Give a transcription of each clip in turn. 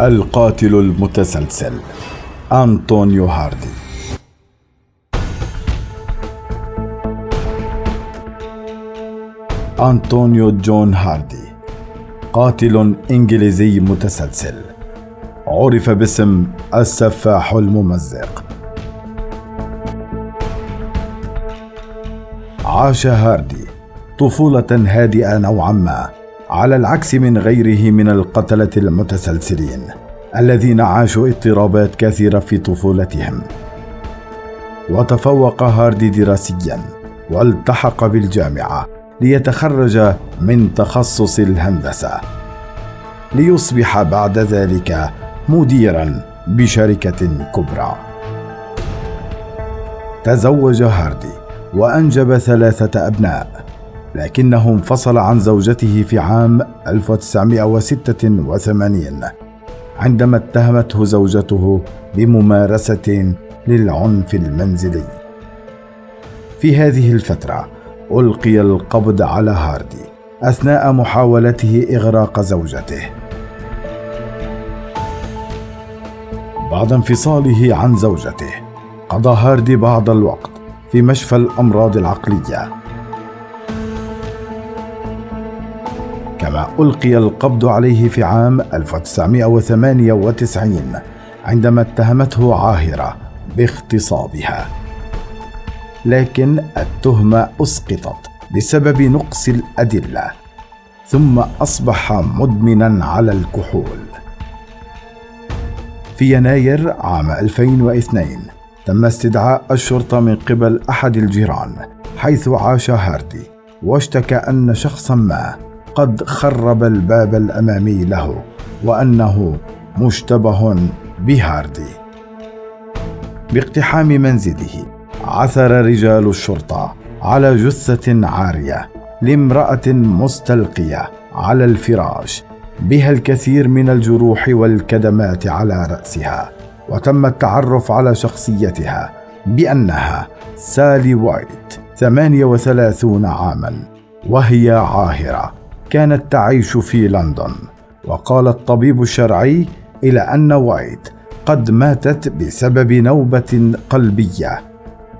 القاتل المتسلسل أنطونيو هاردي. أنطونيو جون هاردي قاتل إنجليزي متسلسل عرف باسم السفاح الممزق. عاش هاردي طفولة هادئة نوعا ما. على العكس من غيره من القتلة المتسلسلين الذين عاشوا اضطرابات كثيرة في طفولتهم. وتفوق هاردي دراسيا والتحق بالجامعة ليتخرج من تخصص الهندسة. ليصبح بعد ذلك مديرا بشركة كبرى. تزوج هاردي وأنجب ثلاثة أبناء. لكنه انفصل عن زوجته في عام 1986 عندما اتهمته زوجته بممارسة للعنف المنزلي. في هذه الفترة ألقي القبض على هاردي أثناء محاولته إغراق زوجته. بعد انفصاله عن زوجته، قضى هاردي بعض الوقت في مشفى الأمراض العقلية كما ألقي القبض عليه في عام 1998 عندما اتهمته عاهرة باغتصابها لكن التهمة أسقطت بسبب نقص الأدلة ثم أصبح مدمنا على الكحول. في يناير عام 2002 تم استدعاء الشرطة من قبل أحد الجيران حيث عاش هاردي واشتكى أن شخصا ما قد خرب الباب الأمامي له وأنه مشتبه بهاردي باقتحام منزله عثر رجال الشرطة على جثة عارية لامرأة مستلقية على الفراش. بها الكثير من الجروح والكدمات على رأسها وتم التعرف على شخصيتها بأنها سالي وايت 38 عاما وهي عاهرة. كانت تعيش في لندن. وقال الطبيب الشرعي إلى أن وايت قد ماتت بسبب نوبة قلبية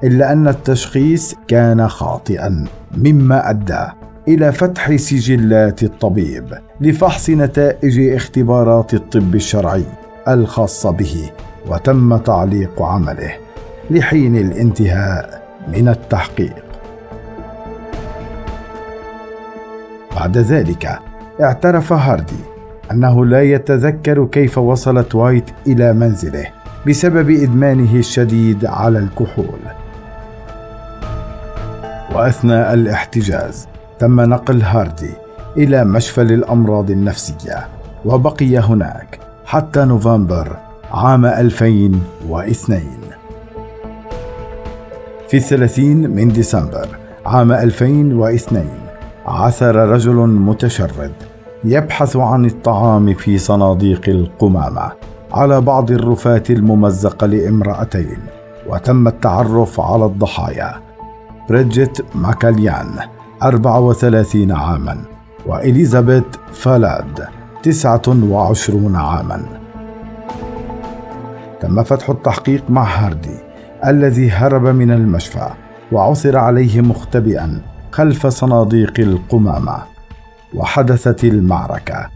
إلا أن التشخيص كان خاطئا مما أدى إلى فتح سجلات الطبيب لفحص نتائج اختبارات الطب الشرعي الخاصه به وتم تعليق عمله لحين الانتهاء من التحقيق. بعد ذلك. اعترف هاردي أنه لا يتذكر كيف وصلت وايت إلى منزله بسبب إدمانه الشديد على الكحول. وأثناء الاحتجاز تم نقل هاردي إلى مشفى للامراض النفسية وبقي هناك حتى نوفمبر عام 2002 في الثلاثين من ديسمبر عام 2002 عثر رجل متشرد يبحث عن الطعام في صناديق القمامة على بعض الرفات الممزقة لامرأتين وتم التعرف على الضحايا. بريدجيت ماكاليان 34 عاما وإليزابيث فالاد 29 عاما. تم فتح التحقيق مع هاردي الذي هرب من المشفى وعثر عليه مختبئا. خلف صناديق القمامة وحدثت المعركة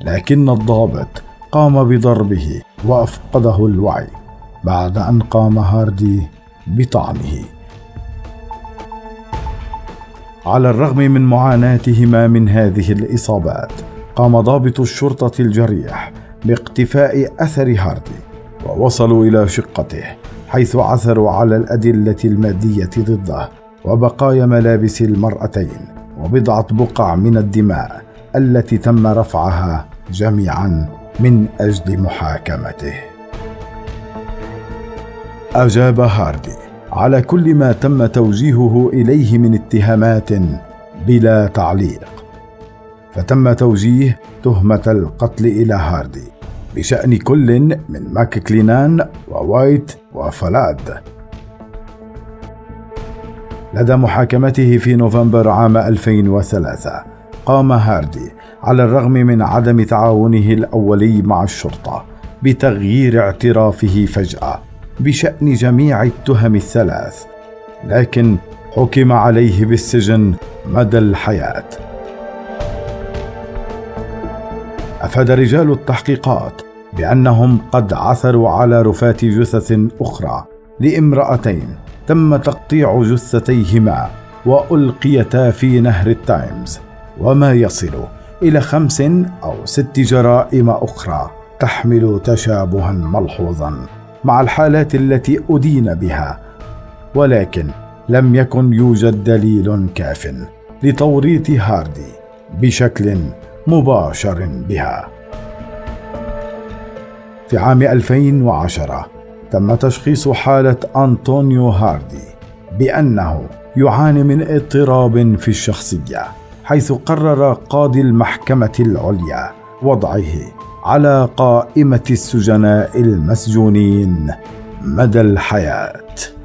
لكن الضابط قام بضربه وأفقده الوعي بعد أن قام هاردي بطعنه. على الرغم من معاناتهما من هذه الإصابات قام ضابط الشرطة الجريح باقتفاء أثر هاردي ووصلوا إلى شقته حيث عثروا على الأدلة المادية ضده. وبقايا ملابس المرأتين وبضعة بقع من الدماء التي تم رفعها جميعا من أجل محاكمته. أجاب هاردي على كل ما تم توجيهه إليه من اتهامات بلا تعليق. فتم توجيه تهمة القتل إلى هاردي بشأن كل من ماك كلينان ووايت وفلاد لدى محاكمته في نوفمبر عام 2003 قام هاردي على الرغم من عدم تعاونه الأولي مع الشرطة بتغيير اعترافه فجأة بشأن جميع التهم الثلاث لكن حكم عليه بالسجن مدى الحياة. أفاد رجال التحقيقات بأنهم قد عثروا على رفات جثث أخرى لامرأتين تم تقطيع جثتيهما وألقيتا في نهر التايمز وما يصل إلى خمس أو ست جرائم أخرى تحمل تشابها ملحوظا مع الحالات التي أدين بها ولكن لم يكن يوجد دليل كاف لتوريط هاردي بشكل مباشر بها. في عام 2010 تم تشخيص حالة أنطونيو هاردي بأنه يعاني من اضطراب في الشخصية حيث قرر قاضي المحكمة العليا وضعه على قائمة السجناء المسجونين مدى الحياة.